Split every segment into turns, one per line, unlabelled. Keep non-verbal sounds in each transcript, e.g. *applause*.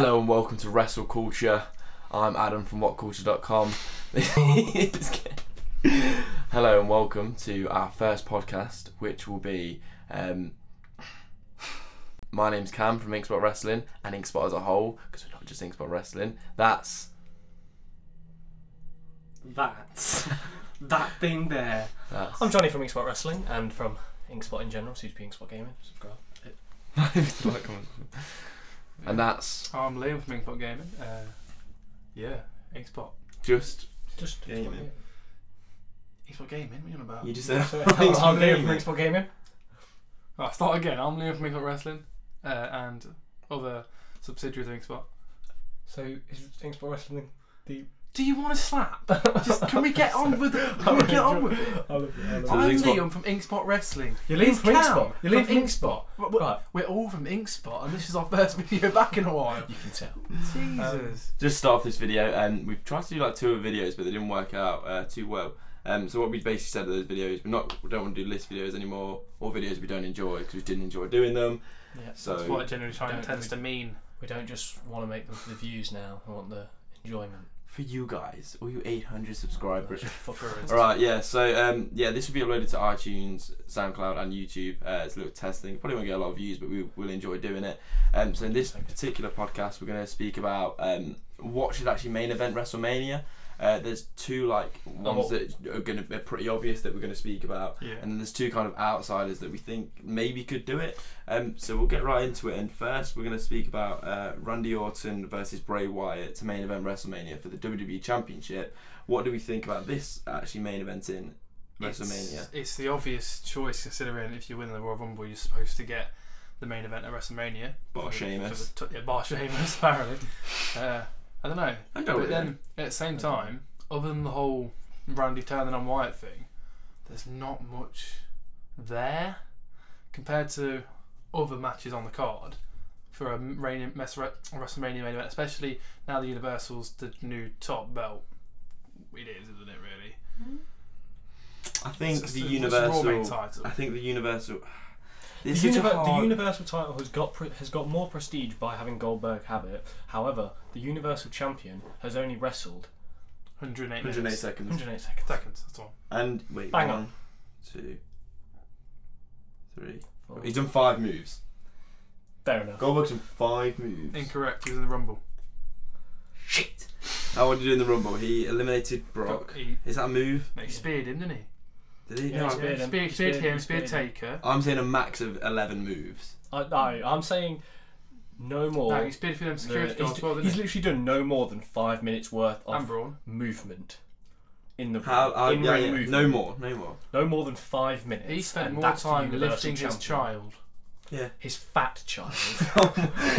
Hello and welcome to Wrestle Culture. I'm Adam from WhatCulture.com. *laughs* Hello and welcome to our first podcast, which will be um, my name's Cam from Inkspot Wrestling and Inkspot as a whole, because we're not just Inkspot Wrestling. That's
That's *laughs* that thing there.
that's.
I'm Johnny from Inkspot Wrestling and from Inkspot in general, be Inkspot Gaming. Subscribe. *laughs*
and that's
I'm Liam from Inkspot Gaming. Uh, yeah, Inkspot.
just
Just
Gaming.
Inkspot Gaming.
Gaming. What are you on about?
you just said
So, I'm I'm Liam from Inkspot Gaming.
Right, start again. I'm Liam from Inkspot Wrestling uh, and other subsidiaries of Inkspot.
So is Inkspot Wrestling the?
Do you want to slap? Just, *laughs* *laughs* can we get on with it? Can we get on with it?
I love it. I love
So
it.
I'm
Inkspot-
Liam from Inkspot Wrestling.
You're Liam from
Cam
Inkspot. You're Liam from
from
Inkspot.
We're, we're-
Right.
we're all from Inkspot, and this is our first *laughs* video back in a while.
You can tell.
Jesus.
just start off this video and we've tried to do like two of videos but they didn't work out uh, too well um, so what we basically said of those videos we're not we don't want to do list videos anymore or videos we don't enjoy because we didn't enjoy doing them
Yeah.
so
That's what it generally try-
Don't-
tends to mean.
We don't just want to make them for the views now. We want the enjoyment.
For you guys all you 800 subscribers *laughs*
Fuckers.
Alright, yeah, so um, yeah, this will be uploaded to iTunes, SoundCloud, and YouTube. Uh, it's a little testing. Probably won't get a lot of views, but we will enjoy doing it. Um, so in this particular podcast, we're going to speak about um, what should actually main event WrestleMania. Uh, there's two like ones
Oh.
that are going to be pretty obvious that we're going to speak about,
Yeah.
and then there's two kind of outsiders that we think maybe could do it. Um, so we'll get right into it. And first, we're going to speak about uh, Randy Orton versus Bray Wyatt to main event WrestleMania for the WWE Championship. What do we think about this actually main event in WrestleMania?
It's, it's the obvious choice considering if you win the Royal Rumble, you're supposed to get the main event at WrestleMania.
Bar Sheamus.
t- yeah, bar Sheamus, *laughs* apparently. Uh, I don't know.
I go
but then at the same time, other than the whole Randy turning on Wyatt thing, there's not much there compared to other matches on the card for a reigning WrestleMania main event, especially now the Universal's the new top belt. It is, isn't it? Really. Hmm?
I think
It's-
the
it's- it's main
Universal.
title.
I think the Universal.
The,
It's such
univer- the Universal title has got pre- has got more prestige by having Goldberg have it. However, the Universal Champion has only wrestled
108,
108 seconds.
108 seconds.
seconds. That's all.
And wait,
Bang
one,
on.
two, three.
Four.
He's done five moves.
Fair enough.
Goldberg's done five moves.
Incorrect. He was in the Rumble.
Shit. How would he do in the Rumble? He eliminated Brock.
He,
Is that a move?
he speared him, didn't he?
Did he?
Yeah,
no,
he
I'm-
speared him.
Speared,
He
speared
speared
him,
him,
speared
speared
Taker.
I'm saying a max of 11 moves.
I, no, I'm saying no more.
No, he speared for them security
he's,
guards as well,
he's literally done no more than five minutes worth of movement in the
How? Uh,
in
yeah,
ring
yeah.
movement.
No more. No more.
No more than five minutes.
He spent
and
more time
Universal
lifting his child.
Yeah.
His fat child. *laughs*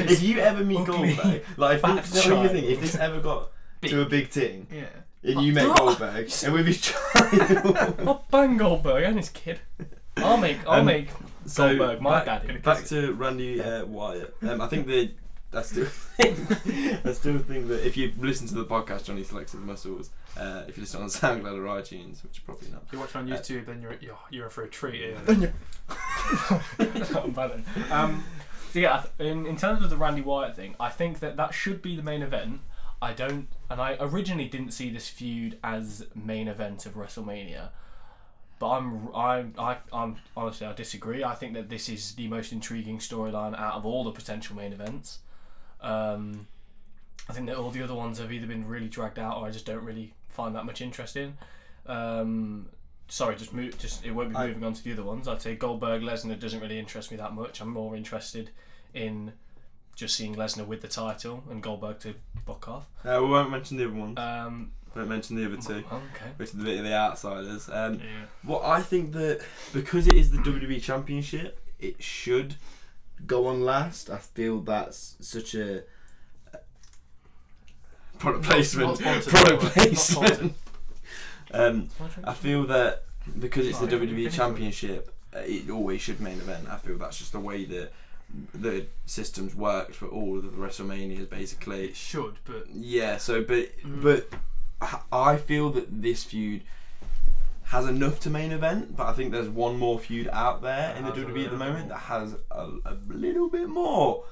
if you ever meet
Ugly,
Goldberg, like, if,
fat
this, no, you think? if this ever got to a big thing,
Yeah.
And you met
Oh.
Goldberg, *laughs* and with his child,
I'll bang Goldberg and his kid. I'll make. I'll
Um,
make
so
Goldberg my
back,
daddy.
back to Randy uh, Wyatt. Um, I think that that's still *laughs* a thing. I still think that if you listen to the podcast, Johnny selects his muscles. Uh, if you listen on *laughs* SoundCloud or iTunes, which probably not.
If you're watching on
Uh,
YouTube, then you're you're, you're in for a treat. Here.
I'm bad then. um, so yeah, I th- in, in terms of the Randy Wyatt thing, I think that that should be the main event. I don't, and I originally didn't see this feud as main event of WrestleMania, but I'm, I'm, I, I'm honestly I disagree. I think that this is the most intriguing storyline out of all the potential main events. Um, I think that all the other ones have either been really dragged out, or I just don't really find that much interest in. Um, sorry, just move. Just it won't be
I-
moving on to the other ones. I'd say Goldberg Lesnar doesn't really interest me that much. I'm more interested in just seeing Lesnar with the title and Goldberg to buck off.
Uh, we won't mention the other ones.
Um,
won't mention the other two,
okay.
which are the bit of the outsiders. Um,
Yeah.
Well, I think that because it is the WWE Championship, it should go on last. I feel that's such a product placement.
Not
product
by the way. Not sponsored.
placement. um, I feel that because it's the WWE Championship, uh, it always should main event. I feel that's just the way that the systems worked for all of the WrestleManias, basically.
It should, but
Yeah. So, but
Mm.
but I feel that this feud has enough to main event, but I think there's one more feud out there
That
in the WWE at the moment that has a, a little bit more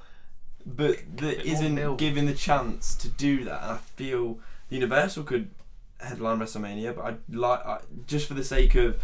but that isn't given the chance to do that. And I feel Universal could headline WrestleMania, but I'd like I, just for the sake of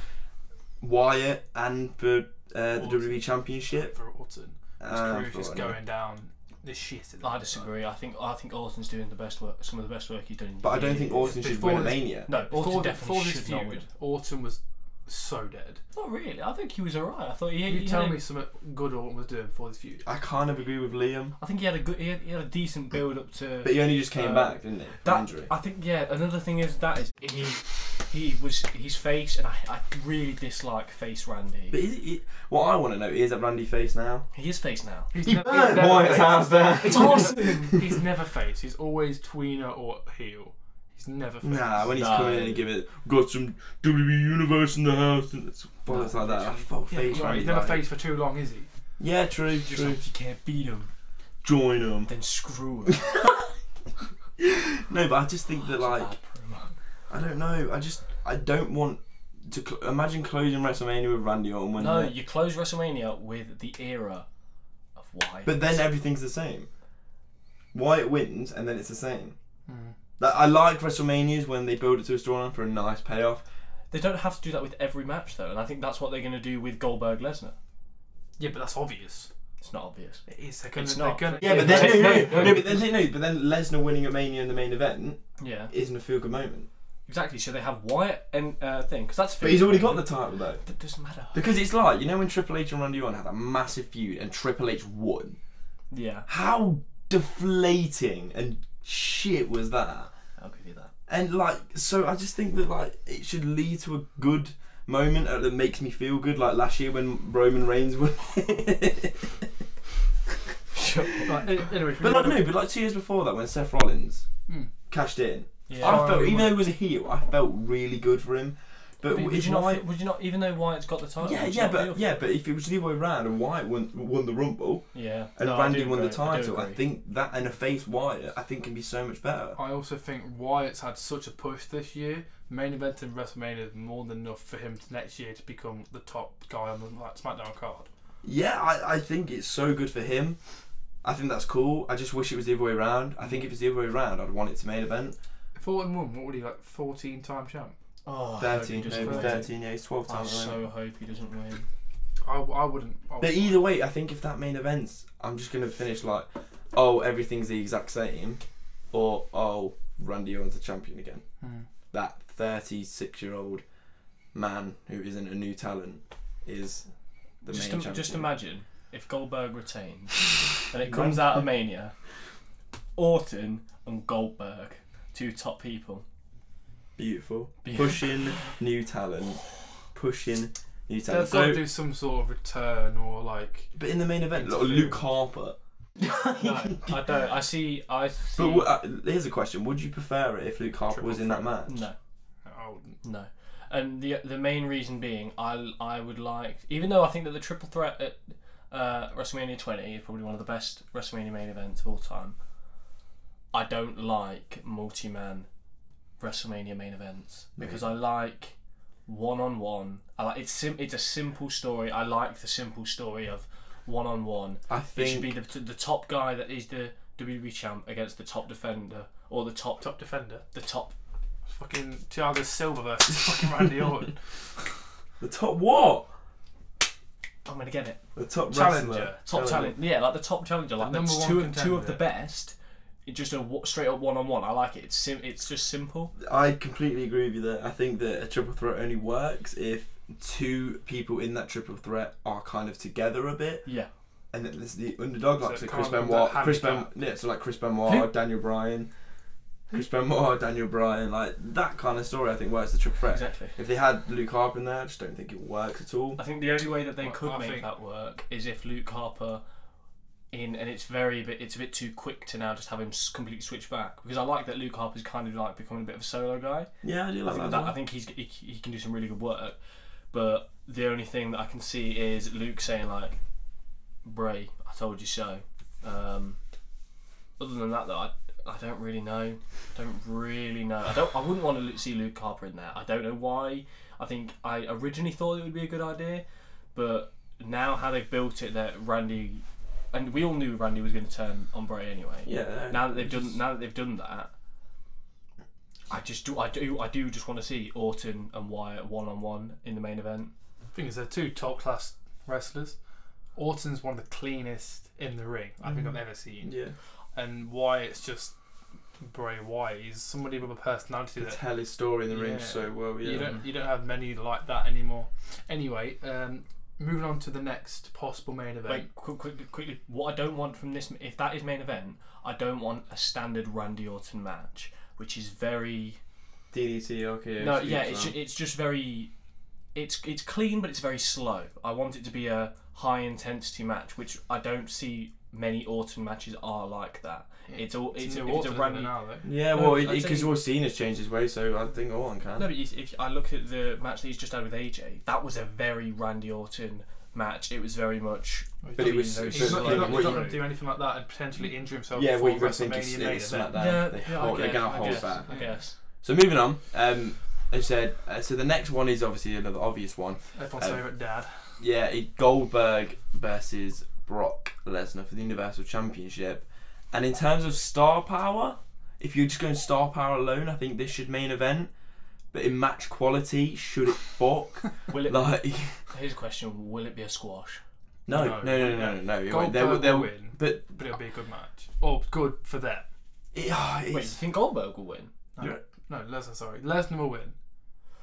Wyatt and for uh, the. WWE Championship.
for Orton. His
um,
career's just
whatever.
going down the shit. at the
I
moment.
disagree. I think I think Orton's doing the best work, some of the best work he's done. In
But I don't think. Orton should
Before
win a
this-
Mania.
No, Orton
Before, the,
definitely
before this
should not win.
Orton was so dead.
Not really. I think he was alright. I thought he.
you
he
tell
had
me something good Orton was doing before this feud.
I kind of agree with Liam,
I think he had a good. He had, he had a decent build up to.
but he only just came
Uh,
back, didn't he?
That
injury.
I think yeah. Another thing is that is he he was his face, and I, I really dislike face Randy.
But is it, it, what I want to know is that Randy face now.
he is face now.
He's
He
never-
burned
he's never
Wyatt's
face.
house down.
It's awesome.
He's never face. He's always tweener or heel. He's never face.
Nah, when he's
No.
coming in and giving it, got some WWE Universe in the house, and it's bollocks like that. I fuck
Yeah,
face
but
Randy.
he's never
like-
faced for too long, is he?
Yeah, true,
Just
true.
like you can't beat him,
Join them.
then screw *laughs* him.
No, but I just think that like
Bad promo.
I don't know. I just I don't want to cl- imagine closing WrestleMania with Randy Orton winning
No, you close WrestleMania with the era of Wyatt.
But then everything's the same. Wyatt wins, and then it's the same.
Mm.
Like, I like WrestleManias when they build it to a storyline for a nice payoff.
they don't have to do that with every match though, and I think that's what they're going to do with Goldberg Lesnar.
Yeah, but that's obvious.
It's not obvious.
It is. They're gonna.
It's
they're
not.
gonna
Yeah, but
Yeah,
then no,
no,
no,
no.
no, but then no, but then Lesnar winning at Mania in the main event
Yeah,
isn't a feel good moment.
Exactly. So they have Wyatt and uh, thing because that's.
But he's already got the title though.
That doesn't matter.
Because it's like you know when Triple H and Randy Orton had a massive feud and Triple H won.
Yeah,
How deflating and shit was that?
I'll give you that.
And like, so I just think that like it should lead to a good moment uh, that makes me feel good. Like last year when Roman Reigns won. *laughs*
Right, a- anyway,
but like no, but like two years before that when Seth Rollins
Hmm.
cashed in,
Yeah.
I felt even though he was a heel, I felt really good for him. But
But would you not?
Wyatt-
feel- would you not? Even though Wyatt's got the title.
yeah, yeah, but yeah, but if it was the other way around and Wyatt won, won the Rumble
yeah.
and
No,
Randy won the
agree, I
title, I,
agree.
think that and a face Wyatt, I think can be so much better.
I also think Wyatt's had such a push this year. Main event in WrestleMania is more than enough for him to next year to become the top guy on the like, SmackDown card.
Yeah, I, I think it's so good for him. I think that's cool. I just wish it was the other way around. I think if it's the other way around, I'd want it to main event.
If and one. what would he like? Fourteen time champ.
Oh, I hope he
13, no,
doesn't
it
win.
13, yeah, he's 12
I
times.
so hope he doesn't win.
I, I wouldn't. I
But
would-
either way, I think if that main event's, I'm just going to finish like, oh, everything's the exact same, or oh, Randy Orton's the champion again.
Hmm.
That 36 year old man who isn't a new talent is the
Just,
main
im-
champion.
just imagine if Goldberg retains *laughs* and it comes out of Mania, Orton and Goldberg, two top people.
Beautiful.
Beautiful.
Pushing new talent. Pushing new talent.
They've
talent.
got to
So,
do some sort of return or like.
but in the main event, like Luke Harper.
No, I don't. I see. I see.
But w- uh, here's a question: Would you prefer it if Luke Harper was in that match?
no,
I wouldn't.
no. And the the main reason being, I I would like, even though I think that the triple threat at uh, WrestleMania 20 is probably one of the best WrestleMania main events of all time. I don't like multi-man WrestleMania main events because I like one on one. I like it's sim- it's a simple story. I like the simple story of one on one.
I think
It should be the the top guy that is the WWE champ against the top defender or the top
Top defender.
the top
Fucking Thiago Silva versus fucking Randy Orton. *laughs* *laughs*
the top what?
I'm gonna get it.
The top
Challenger.
wrestler.
Top
Challenger.
talent, yeah, like the top challenger, like
The
that's
number
two
one
of, two of the
contender.
best. It's just a wa- straight up one on one. I like it. It's sim- It's just simple.
I completely agree with you there. I think that a triple threat only works if two people in that triple threat are kind of together a bit,
Yeah,
and then there's the underdog, like
it
so Chris Benoit, Chris Ben, yeah, so like Chris Benoit,
Who?
Daniel Bryan, Chris Benoit, Daniel Bryan, like that kind of story. I think works the triple threat.
exactly.
If they had Luke Harper in there, I just don't think it works at all.
I think the only way that they
Well,
could
I
make
think-
that work is if Luke Harper in, and it's very bit. It's a bit too quick to now just have him completely switch back because I like that Luke Harper's kind of like becoming a bit of a solo guy.
Yeah, I do
I
like
think,
that.
that,
well.
I think he's he, he can do some really good work, but the only thing that I can see is Luke saying like, "Bray, I told you so." Um, other than that, though, I, I don't really know. I Don't really know. I don't. I wouldn't want to see Luke Harper in there. I don't know why. I think I originally thought it would be a good idea, but now how they've built it, that Randy and we all knew Randy was going to turn on Bray anyway.
Yeah.
Now that they've
just-
done now that they've done that, I just do I do I do just want to see Orton and Wyatt one on one in the main event.
thing is, they're two top class wrestlers. Orton's one of the cleanest in the ring I think I've ever seen,
Yeah.
and Wyatt's just Bray Wyatt. He's somebody with a personality
To
that
tell his story in the ring so well. Yeah.
you don't you don't have many like that anymore. Anyway, um, moving on to the next possible main event.
Wait, quick, quick, quickly. What I don't want from this, if that is main event, I don't want a standard Randy Orton match, which is very
DDT. Okay.
no, yeah, it's ju- it's just very, it's it's clean, but it's very slow. I want it to be a high intensity match, which I don't see many Orton matches are like that. It's all it's,
it's,
if
new
it's a
Orton
Randy.
now.
Yeah, well,
I'd
because
say-
all Cena's changed his way, so I think all one can.
No, but if if I look at the match that he's just had with AJ, that was a very Randy Orton match. It was very much.
But it was-
very
He's not, he's not, he's not going to do anything like that and potentially injure himself
yeah,
before
well, you've got to think
WrestleMania
it's,
main
it's
event.
SmackDown.
Yeah,
they
yeah, I
hold, they're gonna hold
guess,
back.
I guess.
So moving on, um, I said, uh, so the next one is obviously another obvious one.
Everyone's
Um,
favourite dad.
Yeah, Goldberg versus Brock Lesnar for the Universal Championship. And in terms of star power, if you're just going star power alone, I think this should main event. But in match quality, should it fuck? *laughs*
Will it? *laughs*
like,
Here's a question: Will it be a squash?
no,
No,
no, no, no, no, no. no.
Goldberg
They'll-
will win,
But
but it'll be a good match. Or good for them.
it, ah,
Wait, you think Goldberg will win?
you're-
No, Lesnar, sorry. Lesnar will win.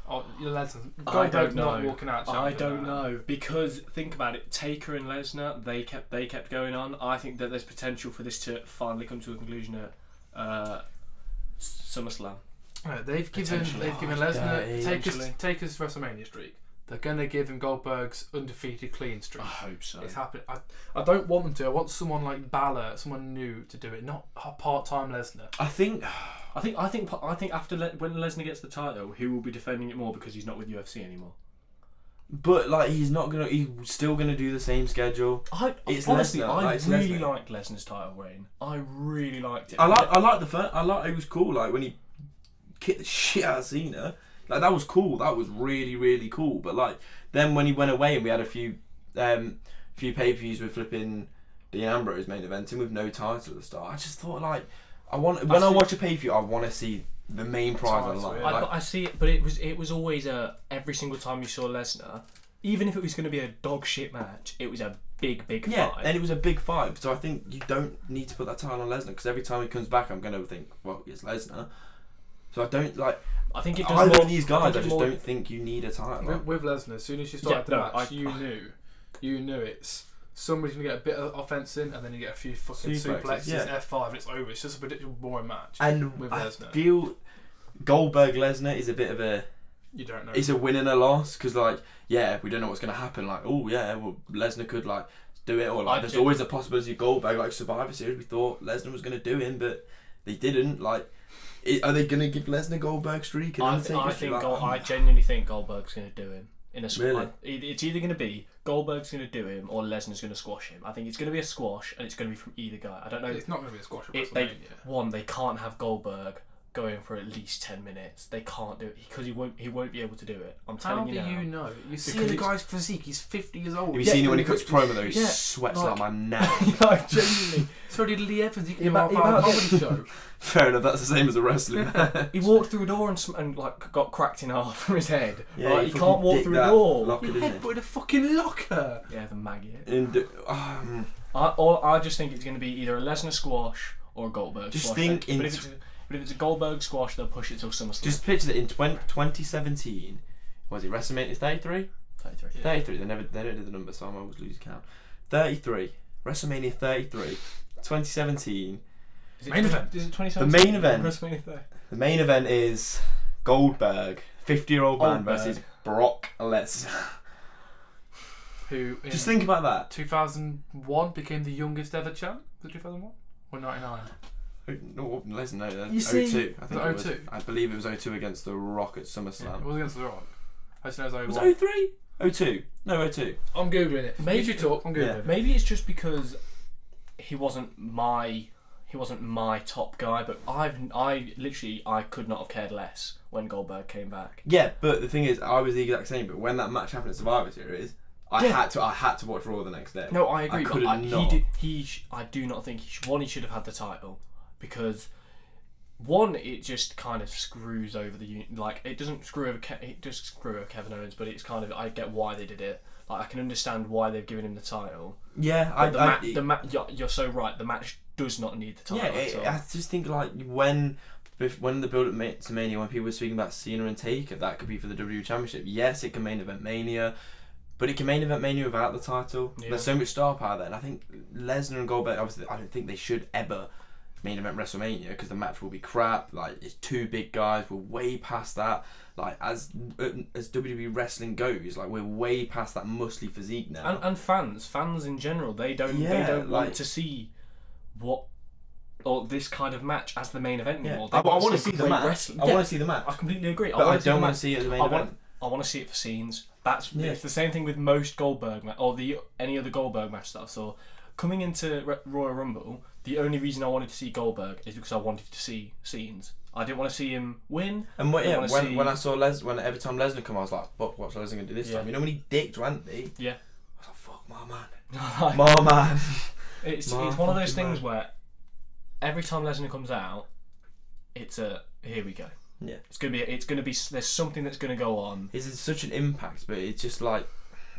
Oh, Lesnar.
I don't
not
know.
walking out.
I
champion
don't
like that.
know because think about it. Taker and Lesnar, they kept they kept going on. I think that there's potential for this to finally come to a conclusion at uh, SummerSlam.
No, they've given
Potentially.
they've given
Oh,
Lesnar
dirty.
take his
Potentially.
take his WrestleMania streak. They're gonna give him Goldberg's undefeated clean streak.
I hope so.
It's happening. I, I don't want them to. I want someone like Balor, someone new to do it, not a part time Lesnar.
I think
I think I think I think after Le- when Lesnar gets the title, he will be defending it more because he's not with UFC anymore.
But like he's not gonna. He's still gonna do the same schedule.
I
It's
honestly,
Lesnar,
I
like, it's
really
Lesnar.
liked Lesnar's title reign. I really liked it.
I like. I like the first. I like. It was cool. Like when he kicked the shit out of Cena. Like that was cool. That was really really cool. But like then when he went away and we had a few, um, few pay per views with flipping Dean Ambrose main eventing with no title at the start. I just thought like I want when I,
see-
watch a pay per view I want to see the main prize on the line.
I,
Like,
I see it, but it was it was always a every single time you saw Lesnar, even if it was going to be a dog shit match, it was a big big
yeah,
fight.
and it was a big fight. So I think you don't need to put that title on Lesnar because every time he comes back, I'm gonna think, well, it's Lesnar. So I don't like
I think it does
either
more,
of these guys. I,
think it
just
more-
don't think you need a title.
With, with Lesnar, as soon as you started
Yeah,
the
no,
match,
I-
you knew, you knew it's somebody's gonna get a bit of offense in, and then you get a few fucking
Suplexes,
suplexes,
yeah.
F5, and it's over. It's just a predictable, boring match.
And
with
I
Lesnar.
feel Goldberg Lesnar is a bit of a
You don't know.
it's a win and a loss because like yeah we don't know what's gonna happen like oh yeah well Lesnar could like do it or like
I
there's
gen-
always a possibility of Goldberg like Survivor Series we thought Lesnar was gonna do him but they didn't like i are they gonna give Lesnar Goldberg streak and
I, I
streak?
think
Like,
Gol-
oh,
I *sighs* genuinely think Goldberg's going to do him in a squash.
Really?
It's either going to be Goldberg's going to do him or Lesnar's going to squash him. I think it's going to be a squash and it's going to be from either guy. I don't know.
it's not gonna be a squash
It, they, one, they can't have Goldberg going for at least ten minutes. They can't do it because he won't. He won't be able to do it. I'm
How
telling
do
you now.
you know? You see
Because
the
it's-
guy's physique. He's 50 years old.
have you
Yeah,
seen it when he cuts promo though he
Yeah,
sweats
like-
like my *laughs* neck
like genuinely,
So did Lee Evans. He
Yeah,
came
but-
off
yeah,
our comedy show. *laughs*
fair enough that's the same as a wrestler
he walked through a door and, sm- and like got cracked in half from his head.
Yeah,
Like,
he
he can't walk through a door.
lock-
He
Locker, didn't
headbutted a fucking locker.
Yeah, the maggot.
and um,
I, all, I just think it's going to be either a Lesnar squash or a Goldberg
Just
squash.
think
but,
in
if it's a, but if it's a Goldberg squash, they'll push it till SummerSlam.
just picture that in 20, 2017 was it WrestleMania 33
33.
Yeah.
33. They never they don't do the number, so I'm always losing count. 33. WrestleMania 33. 2017.
Is it
Main
20
event.
Is it 2017?
The main event.
WrestleMania 30.
The main event is Goldberg, 50 year old man
Goldberg.
versus Brock Lesnar. *laughs*
Who
Just think about that.
2001 became the youngest ever champ? Was it 2001? Or 99?
Oh, No, Lesnar, no,
You uh, oh see-
02. I think it
Was
was.
it 02?
I believe it was 02 against The Rock at
Yeah,
SummerSlam.
it was against The Rock. I just know it was
was
01.
it 03? 02. No, 02.
I'm googling it.
Maybe-
Maybe you talk. I'm googling.
Yeah.
Maybe it's just because he wasn't my he wasn't my top guy, but I've I literally I could not have cared less when Goldberg came back.
Yeah, but the thing is, I was the exact same. But when that match happened at Survivor Series, I
Yeah.
had to. I had to watch Raw the next day.
No, I agree.
I
but
couldn't
I, he
not.
did, he sh- I do not think he sh- one he should have had the title because one it just kind of screws over the like it doesn't screw over Ke- it just screw over Kevin Owens, but it's kind of I get why they did it. Like I can understand why they've given him the title.
Yeah, I.
The,
I
ma- the ma- you're, you're so right. The match does not need the
yeah,
title.
it. I just think like when. When the build up to Mania, when people were speaking about Cena and Taker, that could be for the WWE Championship. Yes, it can main event Mania, but it can main event Mania without the title.
Yeah.
There's so much star power there, and I think Lesnar and Goldberg. Obviously, I don't think they should ever main event WrestleMania because the match will be crap. Like it's two big guys. We're way past that. Like as uh, as WWE wrestling goes, like we're way past that muscly physique now.
and, and fans, fans in general, they don't they don't
like-
want to see what or this kind of match as the main event
yeah,
anymore.
I,
They
I want to see the match.
wrestling.
I
Yeah,
want to see the match,
I completely agree.
but I
see
don't want to see it as the main
I
event.
want, I want to see it for scenes. That's
Yeah.
it's the same thing with most Goldberg ma- or the any other Goldberg match that I saw. Coming into Royal Rumble, the only reason I wanted to see Goldberg is because I wanted to see scenes. I didn't want to see him win.
And what, yeah, when,
see-
when I saw Les, when every time Lesnar come, I was like, "Fuck, what's Lesnar gonna do this
Yeah.
time?" You know when he dicked Randy,
Yeah.
I was like, "Fuck, my man, *laughs* my man." *laughs*
It's
My
it's one of those things
man.
where every time Lesnar comes out, it's a here we go.
Yeah.
It's gonna be it's gonna be there's something that's gonna go on.
It's such an impact, but it's just like,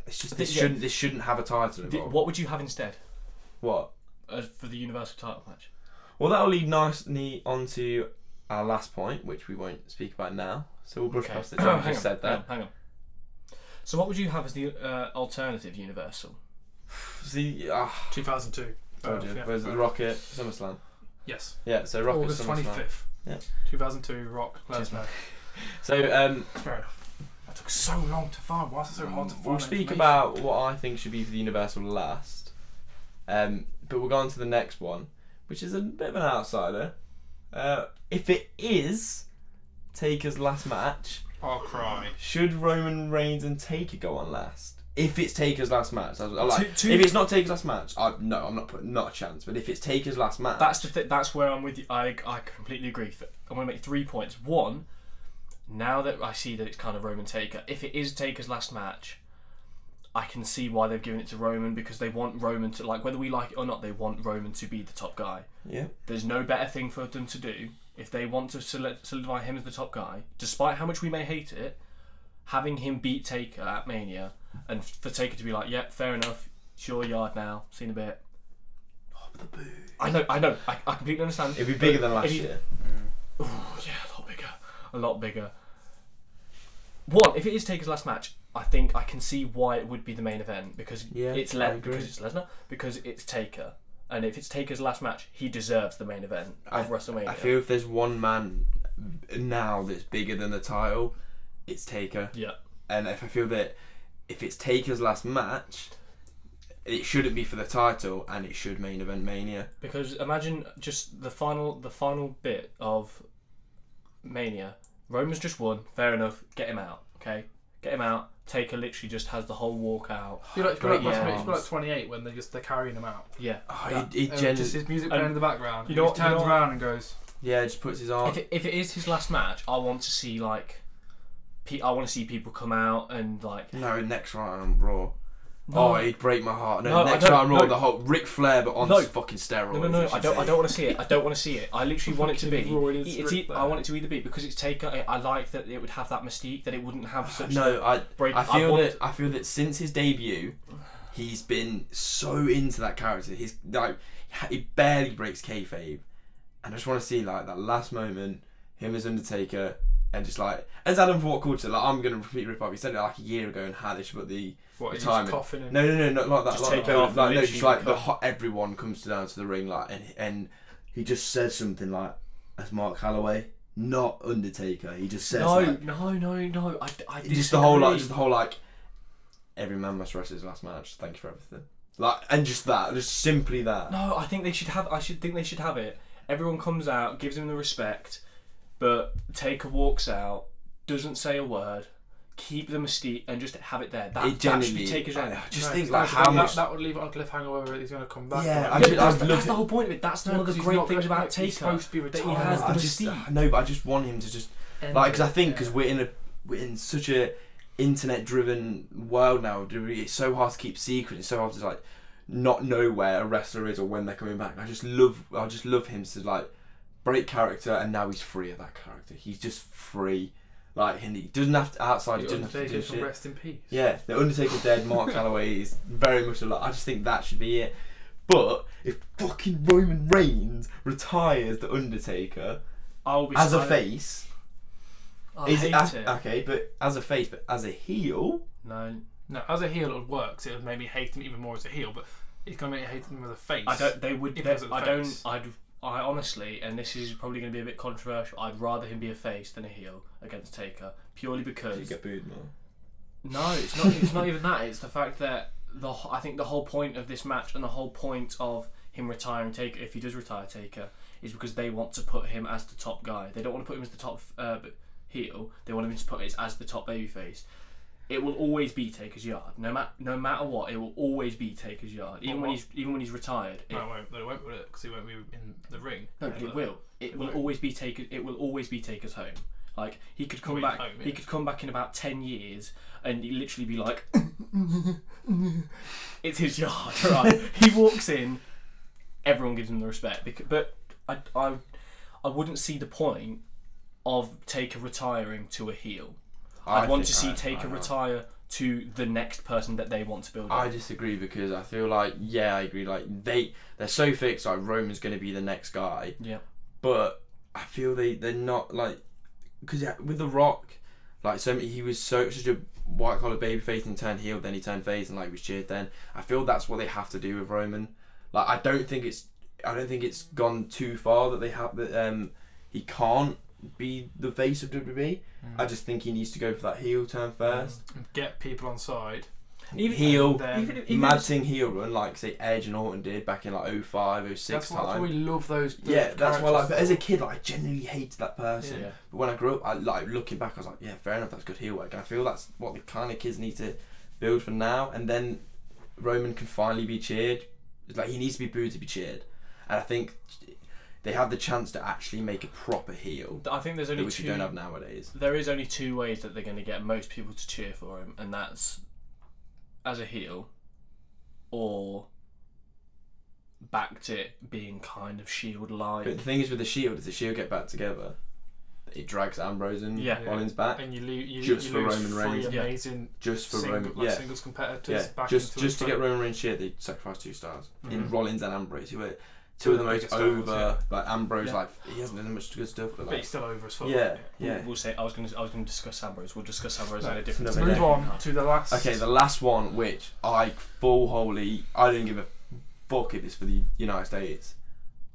it's just this shouldn't this shouldn't have a title involved.
what would you have instead
What?
Uh, for the Universal title match?
Well, that'll lead nicely onto our last point, which we won't speak about now. So we'll brush
Okay.
past it. *coughs* John
hang
just
on,
said
hang
that.
on, hang on. So what would you have as the uh, alternative Universal? *sighs*
See, ah,
2002.
told you.
Uh, yeah.
Where's the Rocket SummerSlam?
Yes.
Yeah, so Rocket
August
SummerSlam.
25th.
Yeah.
2002, Rock, Lesnar. *laughs*
So um,
Fair enough. That took so long to find. Why is it so hard to find?
we'll speak about what I think should be for the Universal last. Um, but we'll go on to the next one, which is a bit of an outsider. Uh, if it is Taker's last match,
I'll cry.
should Roman Reigns and Taker go on last? If it's Taker's last match, I, I like.
Two- two-
if it's not Taker's last match, I, no, I'm not putting not a chance. But if it's Taker's last match,
That's the th- that's where I'm with you. I I completely agree. I'm going to make three points. One, now that I see that it's kind of Roman Taker, if it is Taker's last match, I can see why they've given it to Roman because they want Roman to like whether we like it or not, they want Roman to be the top guy.
yeah,
There's no better thing for them to do if they want to solidify him as the top guy, despite how much we may hate it. Having him beat Taker at Mania, and for Taker to be like, "Yep, fair enough, it's your yard now, seen a bit."
the boo.
I know, I know, I, I completely understand.
It'd be bigger than last year.
Ooh, yeah, a lot bigger. A lot bigger. One, if it is Taker's last match, I think I can see why it would be the main event because
Yeah,
it's Le- because it's Lesnar, because it's Taker, and if it's Taker's last match, he deserves the main event of WrestleMania.
I feel if there's one man now that's bigger than the title, it's Taker.
yeah,
And if I feel that if it's Taker's last match, it shouldn't be for the title, and it should main event Mania.
because imagine just the final, the final bit of Mania. Roman's just won. Fair enough. Get him out. Okay, get him out. Taker literally just has the whole walk out.
It's be like, it's like,
arms.
it's be like 28 when they just they're carrying him out.
Yeah.
Oh,
Yeah.
he, he
And
gen-
just his music playing in the background.
You
You
know
know,
what-
he
you
turns
know what-
around and goes.
yeah, just puts his arm.
If it, if it is his last match, I want to see like, pe- I want to see people come out and like.
no, next round on Raw.
No.
Oh, he'd break my heart. No,
No, I
next round Raw,
no.
the whole Ric Flair, but on
No.
fucking steroids.
No, no, no!
I
don't. I don't want to see it. I don't want to see it. I literally want it to be.
Fucking Roy is
It's
Ric Flair.
I want it to either be because it's Taker. I, I like that it would have that mystique that it wouldn't have such.
No, I,
break.
I feel
want-
that I feel that since his debut, he's been so into that character. He's like he barely breaks kayfabe, and I just want to see like that last moment, him as Undertaker, and just like as Adam Ford called it, like I'm gonna repeat rip up. He said it like a year ago and how they should put the
What,
The timing.
coughing and
no no no not like that
Just
like,
take
the
it off
like no just like the hot everyone comes down to the ring like and and he just says something like as Mark Calaway, not Undertaker. He just says
No,
like,
no, no, no. I, I
just the whole like just the whole like every man must wrestle his last match. Thank you for everything. Like and just that, just simply that.
No, I think they should have. I should think they should have it. Everyone comes out, gives him the respect, but Taker walks out, doesn't say a word, keep the mystique, and just have it there. That,
it
that should be
genuinely.
Taker's end.
I just
No,
think
it's
like how
that,
much.
that would leave it on cliffhanger whether he's going to come back.
Yeah,
or
I
not.
Yeah,
just-
that's, the,
love
that's
to-
the whole point of it. That's
No,
one of the great things
gonna-
about
He's
Taker.
supposed to be
that he
retired.
has the
I just
mystique.
no, but I just want him to just
End
like because I think because
yeah.
we're in a we're in such a internet driven world now. It's so hard to keep secret. It's so hard to like not know where a wrestler is or when they're coming back. I just love I just love him to like break character and now he's free of that character. He's just free. Like and he doesn't have to outside. He
The
doesn't have to
Undertaker
do
can
shit.
rest in peace.
Yeah, the Undertaker dead. Mark *laughs* Calaway is very much alive. I just think that should be it. But if fucking Roman Reigns retires the Undertaker
I'll be
as a face,
I
is
hate
it, as-
it.
okay? But as a face, but as a heel,
No,
No, as a heel it would work. 'cause it would make me hate him even more as a heel. But it's gonna make me hate him as a face.
I don't. They would.
If
They,
it was a
I don't. I'd. I honestly, and this is probably going to be a bit controversial. I'd rather him be a face than a heel against Taker, purely because you
get booed more.
No, it's not. It's not even that. It's the fact that the I think the whole point of this match and the whole point of him retiring Taker, if he does retire Taker, is because they want to put him as the top guy. They don't want to put him as the top uh, heel. They want him to put it as the top babyface. It will always be Taker's yard. No matter no matter what, it will always be Taker's yard. Even when
what?
he's even when he's retired. It,
No, it won't. But it won't it because he won't be in the ring.
no, but it will. It will
won't.
always be Taker. It will always be Taker's home. Like he could come back.
home,
He could come back in about ten years and he literally be like, *laughs* "It's his yard." *laughs* Right? he walks in. Everyone gives him the respect. Because, but I, I, I wouldn't see the point of Taker retiring to a heel. I'd
I
want to see
I-
Taker
I
retire to the next person that they want to build.
I disagree because I feel like yeah, I agree. Like they they're so fixed. Like Roman's going to be the next guy,
yeah.
but I feel they they're not like because yeah, with the Rock, like so he was so such a white collar babyface and turned heel, then he turned face and like was cheered. Then I feel that's what they have to do with Roman. Like I don't think it's I don't think it's gone too far that they have that um he can't be the face of WWE. Hmm. I just think he needs to go for that heel turn first. Hmm.
And get people on side.
Even
heel,
then-
even if- even
mad thing heel run like say Edge and Orton did back in like 05, 06
That's why, that's why
time.
we love those. those
yeah, that's why. Like,
characters
but as a kid, like I genuinely hated that person.
Yeah.
But when I grew up, I like looking back, I was like, yeah, fair enough, that's good heel work. And I feel that's what the kind of kids need to build for now. And then Roman can finally be cheered. It's like he needs to be booed to be cheered. And I think they have the chance to actually make a proper heel,
I think there's only
which
two.
you don't have nowadays.
there is only two ways that they're going to get most people to cheer for him, and that's as a heel or back to it being kind of Shield like.
But the thing is with the Shield, is the Shield get back together, it drags Ambrose and
Yeah.
Rollins back
And you, lo- you,
Just
you
for
lose
Roman
three
Reigns.
Yeah.
amazing
just for
single,
Roman.
like,
Yeah,
singles competitors
yeah.
back
Just
into
just to
a
get
fight.
Roman Reigns cheered, they sacrificed two stars in
Mhm.
Rollins and Ambrose, who were two of the most
biggest stars,
over. Like Ambrose,
Yeah.
like he hasn't done much good stuff, but
But he's still over as fuck.
yeah,
We'll-
yeah.
We'll say I was going to I was going to discuss Ambrose. We'll discuss Ambrose
No,
in a different.
no,
To
but
move
yeah.
on to the last.
Okay, the last one, which I full holy, I didn't give a fuck if it's for the United States.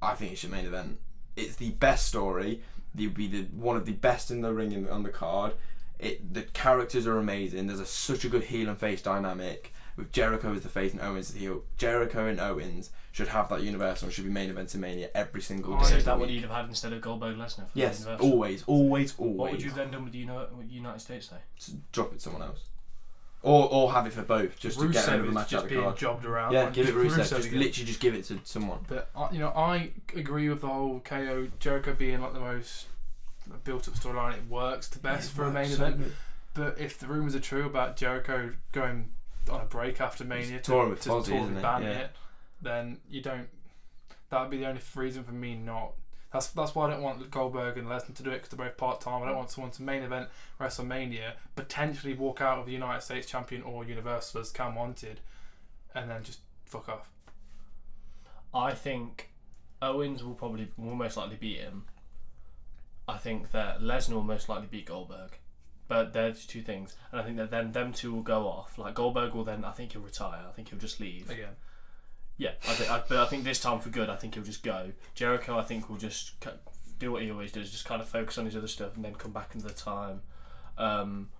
I think it's your main event. It's the best story. It would be the one of the best in the ring in, on the card. It the characters are amazing. There's a, such a good heel and face dynamic with Jericho as the face and Owens as the heel. Jericho and Owens should have that universal and should be main event in Mania every single
Oh,
day.
So is that what you'd have had instead of Goldberg Lesnar? For
Yes, always, always, always.
What would you have then done with the Uni- United States though?
Just drop it to someone else, or or have it for both, just to get rid of
Rusev
a match out
just
of the
being
card.
jobbed around.
Yeah,
like,
give it Rusev. Just
again.
literally just give it to someone.
But I- you know, I agree with the whole KO Jericho being like the most built-up storyline. It works the best for a main event. But if the rumors are true about Jericho going on a break after Mania to,
touring with
to
Fozzy,
totally
isn't it?
ban
Yeah.
it, then you don't. That would be the only reason for me not. That's that's why I don't want Goldberg and Lesnar to do it because they're both part time. I don't mm. want someone to main event WrestleMania, potentially walk out of the United States champion or Universal as Cam wanted, and then just fuck off.
I think Owens will probably will most likely beat him. I think that Lesnar will most likely beat Goldberg. But there's two things, and I think that then them two will go off. Like Goldberg will then, I think he'll retire. I think he'll just leave.
Again,
Yeah, I think, I, but I think this time for good, I think he'll just go. Jericho, I think will just c- do what he always does, just kind of focus on his other stuff and then come back into the time. Um,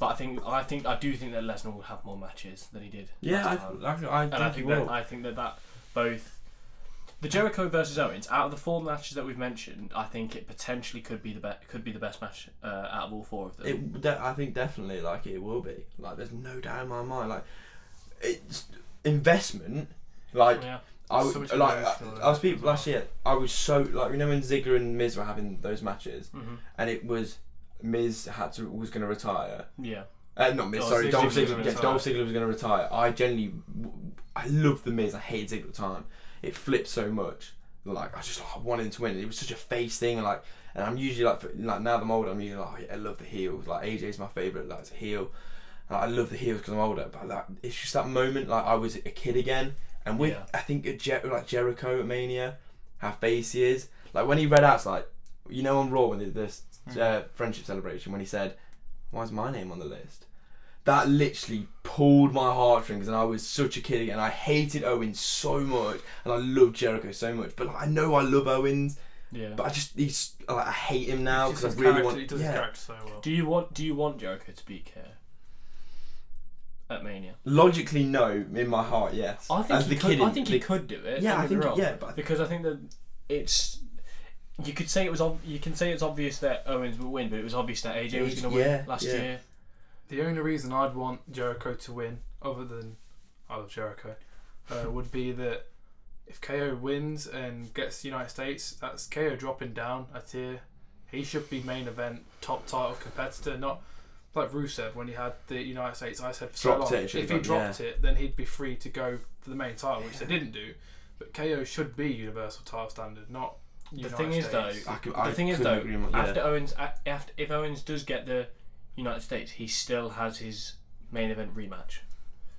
but I think I think I do think that Lesnar will have more matches than he did.
Yeah,
last time.
I, I, I
and
think
I think
will.
that I think that that both the Jericho versus Owens out of the four matches that we've mentioned, I think it potentially could be the best could be the best match uh, out of all four of them.
It, de- I think definitely like it will be. Like, there's no doubt in my mind. Like, it's investment. Like,
yeah,
I
So
like I, I was
well.
last year. I was so like you know when Ziggler and Miz were having those matches,
hmm
and it was Miz had to was going to retire.
Yeah.
Uh, not Miz,
Dolph
sorry,
Ziggler
Dolph
was
Ziggler. Yeah. Dolph Ziggler was going to retire. I genuinely, I love the Miz. I hate Ziggler at the time. It flipped so much. Like I just like, I wanted to win. It was such a face thing, and like, and I'm usually like, like now that I'm older, I'm usually like, oh, yeah, I love the heels. Like AJ's my favorite. Like a heel, and I love the heels because I'm older. But like, it's just that moment, like I was a kid again, and with
Yeah.
I think at Jer- like Jericho at Mania, how face he is. Like when he read out, like, you know, on Raw when they did this uh, friendship celebration, when he said, "Why's my name on the list?" That literally pulled my heartstrings, and I was such a kid again. I hated Owens so much, and I loved Jericho so much. But like, I know I love Owens,
Yeah.
but I just he's like I hate him now because I
his
really
character,
want.
he does
yeah.
his character so well.
Do you want Do you want Jericho to beat Kerr at Mania?
Logically, no. In my heart, yes.
I think
As
he
the
could.
kid,
I think
the-
he could do it.
Yeah, I think
wrong.
yeah, but
because I think that it's. You could say it was. ob- You can say it's obvious that Owens would win, but it was obvious that AJ was going to win
yeah,
last
yeah.
year.
The only reason I'd want Jericho to win, other than I love Jericho, uh, *laughs* would be that if KO wins and gets the United States, that's KO dropping down a tier. He should be main event top title competitor, not like Rusev when he had the United States. I said for so long,
it, it
if he
done,
dropped it, then he'd be free to go for the main title, which they didn't do. But KO should be universal title standard, not.
The
United
thing is, though,
I could,
The
I
thing is, though,
agree more- yeah.
after Owens, after if Owens does get the United States, he still has his main event rematch.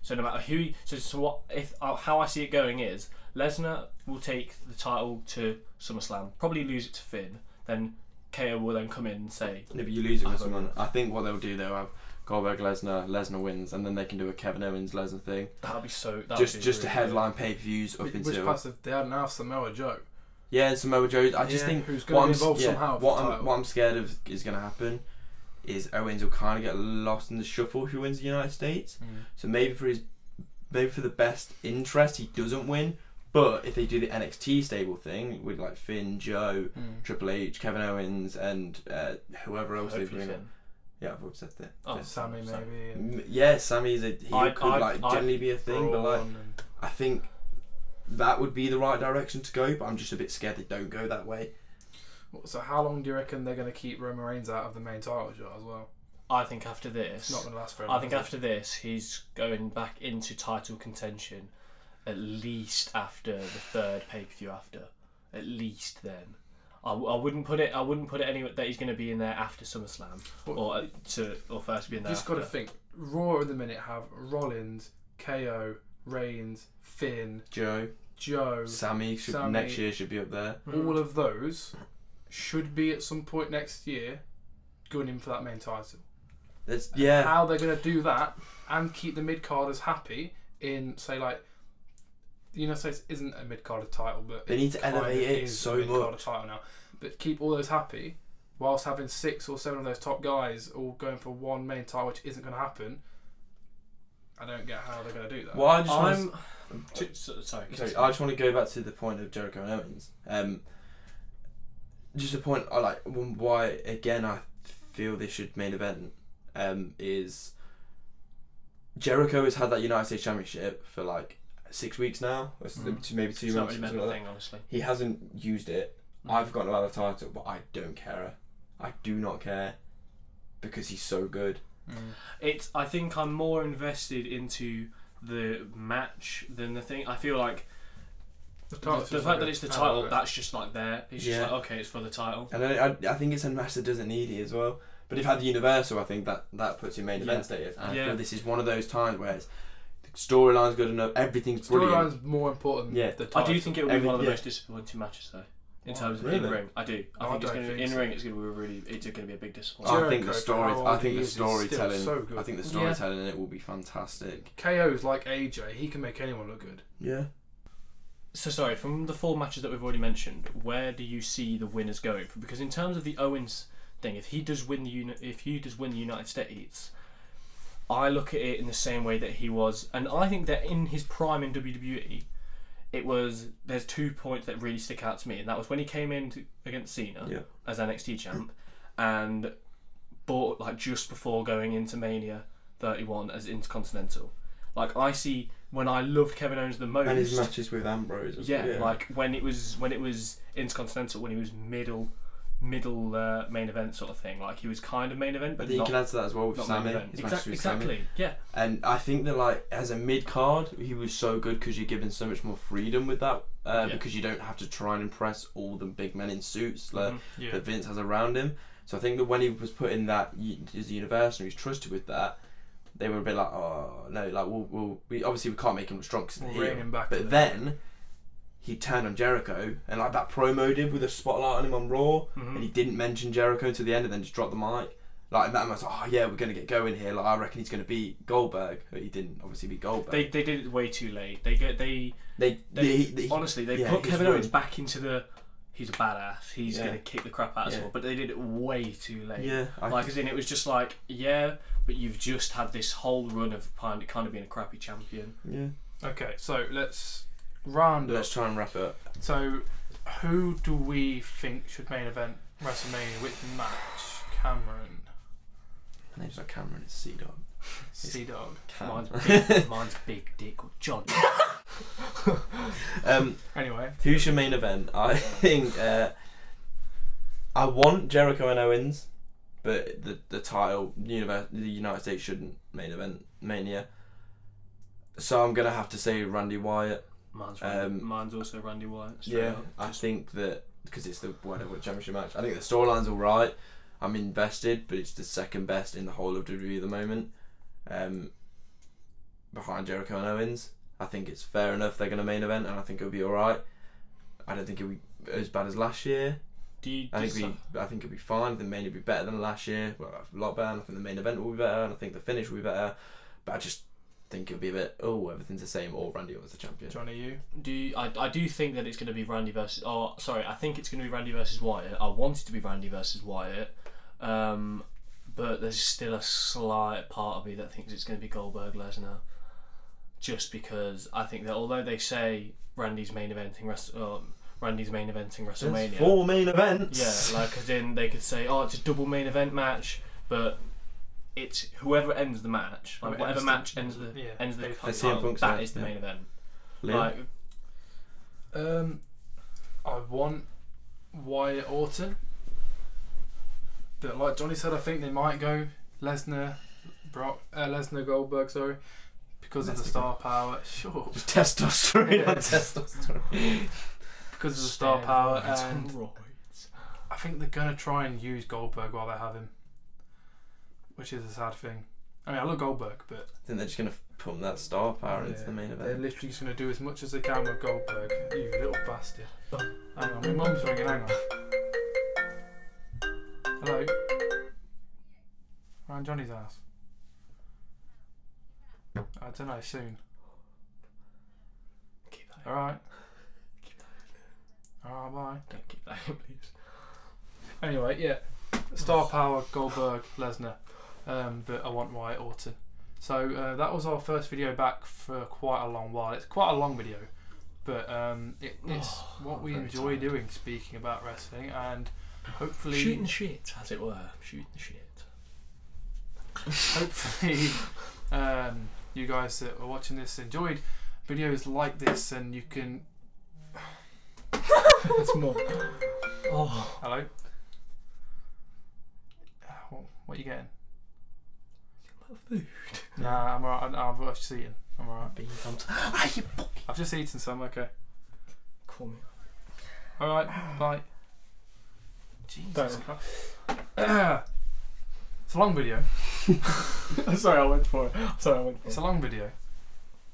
So no matter who, he, so, so what if uh, how I see it going is Lesnar will take the title to SummerSlam, probably lose it to Finn, then KO will then come in and say,
No, but you lose it
I
with someone. I think what they'll do, they'll have Goldberg, Lesnar, Lesnar wins, and then they can do a Kevin Owens, Lesnar thing.
"That'll be so." That'll
just
be
just to headline pay per views up
Which, which
until
passive they had announced Samoa Joe.
yeah, Samoa Joe. I just
Yeah,
think
who's
what
going
I'm,
to
s-
involve
yeah,
somehow. for
what
the
I'm
title.
what I'm scared of is going to happen is Owens will kind of get lost in the shuffle if he wins the United States.
Mm.
So maybe for his maybe for the best interest he doesn't win. But if they do the NXT stable thing with like Finn, Joe,
Mm.
Triple H, Kevin Owens, and uh, whoever else they bring,
Finn.
yeah, I've already said that.
Oh,
Finn.
Sammy maybe. And
Yeah, Sammy's a he
I-
could
I-
like
I-
generally be a thing, but like
and-
I think that would be the right direction to go. But I'm just a bit scared they don't go that way.
So how long do you reckon they're going to keep Roman Reigns out of the main title shot as well?
I think after
It's
this,
not going to last forever.
I think
is
after this, he's going back into title contention, at least after the third pay per view. After, at least then, I, I wouldn't put it. I wouldn't put it anywhere that he's going to be in there after SummerSlam
Well,
or uh, to or first be in
you
there.
just got to think. Raw at the minute have Rollins, KO, Reigns, Finn,
Joe,
Joe.
Sammy should
Sammy.
next year should be up there.
All of those should be at some point next year going in for that main title.
That's yeah.
How they're going to do that and keep the mid carders happy in say like the United States isn't a mid carder title, but
They need to
kind of
elevate it
is
so
a mid-carder
much.
title now. But keep all those happy, whilst having six or seven of those top guys all going for one main title, which isn't going to happen. I don't get how they're going to do that.
Well, I just want
I'm. t- so- sorry.
Sorry, I just want to go back to the point of Jericho and Owens. Um, just a point I like why again I feel this should main event um, is Jericho has had that United States Championship for like six weeks now, or
Mm.
maybe two
it's not
months.
really meant a
like
thing, honestly.
He hasn't used it. I've forgotten about the title, but I don't care. I do not care because he's so good.
Mm.
It's. I think I'm more invested into the match than the thing. I feel like
The,
the, the fact
like
that it's the title,
grab.
that's just like there. It's just
Yeah.
like okay, it's for the title.
And I, I, I think it's a master doesn't need it as well. But if you had the Universal, I think that that puts in main
Yeah.
event status. And I
Yeah.
feel this is one of those times where it's, the storyline's good enough, everything's brilliant.
Storyline's more important than
Yeah.
the
I do think it will be
Every-
one of the
yeah.
most disappointing matches though. In
Why?
terms of
Really?
in ring, I do. I oh,
I
think it's going to
think
in
so.
ring. It's going to be really. It's going to be a big disappointment.
I
disappointment.
think the story. I think the
is, is still
storytelling.
so.
I think the
Yeah.
storytelling in it will be fantastic.
KO's like AJ. He can make anyone look good.
Yeah.
So sorry, from the four matches that we've already mentioned, where do you see the winners going? Because in terms of the Owens thing, if he does win the uni- if he does win the United States, I look at it in the same way that he was, and I think that in his prime in WWE, it was there's two points that really stick out to me, and that was when he came in to, against Cena
Yeah.
as NXT champ, and bought like just before going into Mania 31 as Intercontinental. Like I see when I loved Kevin Owens the most.
And his matches with Ambrose. as
Yeah,
well,
like when it was when it was Intercontinental, when he was middle middle uh, main event sort of thing. Like he was kind of main event,
I
but
think you
not,
can answer that as well with Sammy. his matches
Exactly,
Sammy.
exactly. Yeah.
And I think that like as a mid card, he was so good because you're given so much more freedom with that. Uh,
Yeah.
Because you don't have to try and impress all the big men in suits like
Mhm.
Yeah.
that Vince has around him. So I think that when he was put in that as a universe and he was trusted with that, they were a bit like, oh no, like we'll, we'll we obviously we can't make him look strong 'cause he's
We'll
the
rein
heel.
him back.
But then he turned on Jericho and like that promo did with a spotlight on him on Raw,
Mhm.
and he didn't mention Jericho until the end and then just dropped the mic. Like and that was like, oh yeah, we're gonna get going here. Like I reckon he's gonna beat Goldberg, but he didn't obviously beat Goldberg.
They, they did it way too late. They get they
they,
they-
they- they-
honestly they
yeah,
put Kevin Owens back into the he's a badass. He's
Yeah.
gonna kick the crap out of
Yeah.
someone, but they did it way too late.
yeah, I,
Like as in, it was just like yeah, but you've just had this whole run of kind of, being a crappy champion.
yeah.
Okay, so let's round.
Let's try and wrap it up.
So, who do we think should main event WrestleMania? Which match? Cameron,
My name's not Cameron, it's Sea Dog.
Sea *laughs* Dog.
Mine's big, *laughs* mine's big dick or John. *laughs* *laughs*
um,
Anyway,
who's should main event? *laughs* I think uh, I want Jericho and Owens, but the the title, universe, the United States shouldn't main event Mania. So I'm gonna have to say Randy Wyatt.
Mine's
Um,
mine's also Randy Wyatt.
Yeah,
up.
I think that because it's the whatever championship match. I think the storyline's all right. I'm invested, but it's the second best in the whole of WWE at the moment. Um, behind Jericho and Owens, I think it's fair enough. They're going to main event, and I think it'll be all right. I don't think it'll be as bad as last year.
Do you,
I
do
think
you-
we, I think it'll be fine. The main event will be better than last year. Well, a lot better. I think the main event will be better, and I think the finish will be better. But I just think it'll be a bit. Oh, everything's the same. Or Randy Orton's the champion.
Johnny, you.
Do you, I, I do think that it's going to be Randy versus. Oh, sorry, I think it's going to be Randy versus Wyatt. I want it to be Randy versus Wyatt, um, but there's still a slight part of me that thinks it's going to be Goldberg Lesnar, just because I think that although they say Randy's main eventing rest, um, Randy's main eventing WrestleMania.
There's
WrestleMania,
four main events.
yeah, like as in they could say, oh, it's a double main event match, but it's whoever ends the match, like
Whoever
whatever
ends the-
match ends the
yeah,
ends the
they-
Let's
title,
see him Punk's
that
next,
is the
yeah.
main event.
Liam?
Like
Um, I want Wyatt Orton. But like Johnny said, I think they might go Lesnar, Brock, uh, Lesnar Goldberg, sorry, because of the star power. *laughs* Sure, *laughs*
testosterone.
Yeah.
testosterone.
because of the star power, and
on roids.
I think they're gonna try and use Goldberg while they have him, which is a sad thing. I mean, I love Goldberg, but
I think they're just gonna pump that star power into the main event.
they're
event.
literally just gonna do as much as they can with Goldberg. You little bastard. Hang on, my mum's ringing. Hang on. Hello. Around Johnny's house. I don't know. Soon.
Keep that.
All right.
Keep that.
All right. Bye.
Don't keep that in, please.
Anyway, yeah. Star Power, Goldberg, Lesnar. Um, but I want Wyatt Orton. So uh, that was our first video back for quite a long while. It's quite a long video, but um, it, it's
Oh,
what we enjoy
tired.
doing, speaking about wrestling, and hopefully,
Shooting shit, as it were. Shooting shit.
hopefully, *laughs* um, you guys that are watching this enjoyed videos like this, and you can.
That's more. Oh.
Hello. What, what are you getting?
Food.
Nah, I'm alright. I've I've just eaten. I'm alright.
Ah, you
I've just eaten some. Okay.
Call me.
All right. Bye.
Jesus
Jesus *coughs* it's a long video. *laughs*
Sorry, I went for it. Sorry, I went for
It's a long video,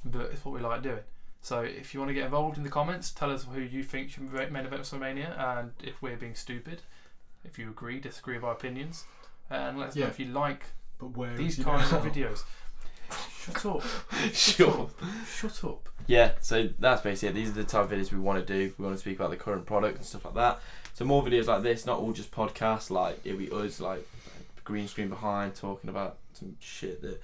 but it's what we like doing. So if you want to get involved in the comments, tell us who you think should be main event WrestleMania, and if we're being stupid, if you agree, disagree with our opinions, and let us know
Yeah.
if you like
But where
these
is he
kinds
now?
of *laughs* videos. Shut up! *laughs*
Sure.
Shut up!
Yeah, so that's basically it. These are the type of videos we want to do. We want to speak about the current product and stuff like that. So more videos like this, not all just podcasts. Like it'll be us, like green screen behind, talking about some shit that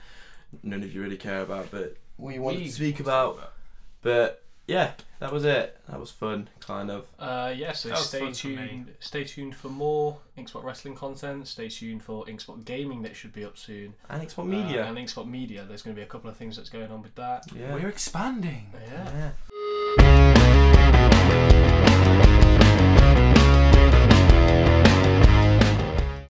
none of you really care about, but we want to speak about. But yeah, that was it. That was fun, kind of.
Uh, yeah, so
That was
stay
fun for me.
tuned. Stay tuned for more Inkspot wrestling content. Stay tuned for Inkspot gaming that should be up soon.
And Inkspot
Uh,
Media.
and Inkspot media. There's going to be a couple of things that's going on with that.
yeah.
We're expanding.
Yeah.
yeah.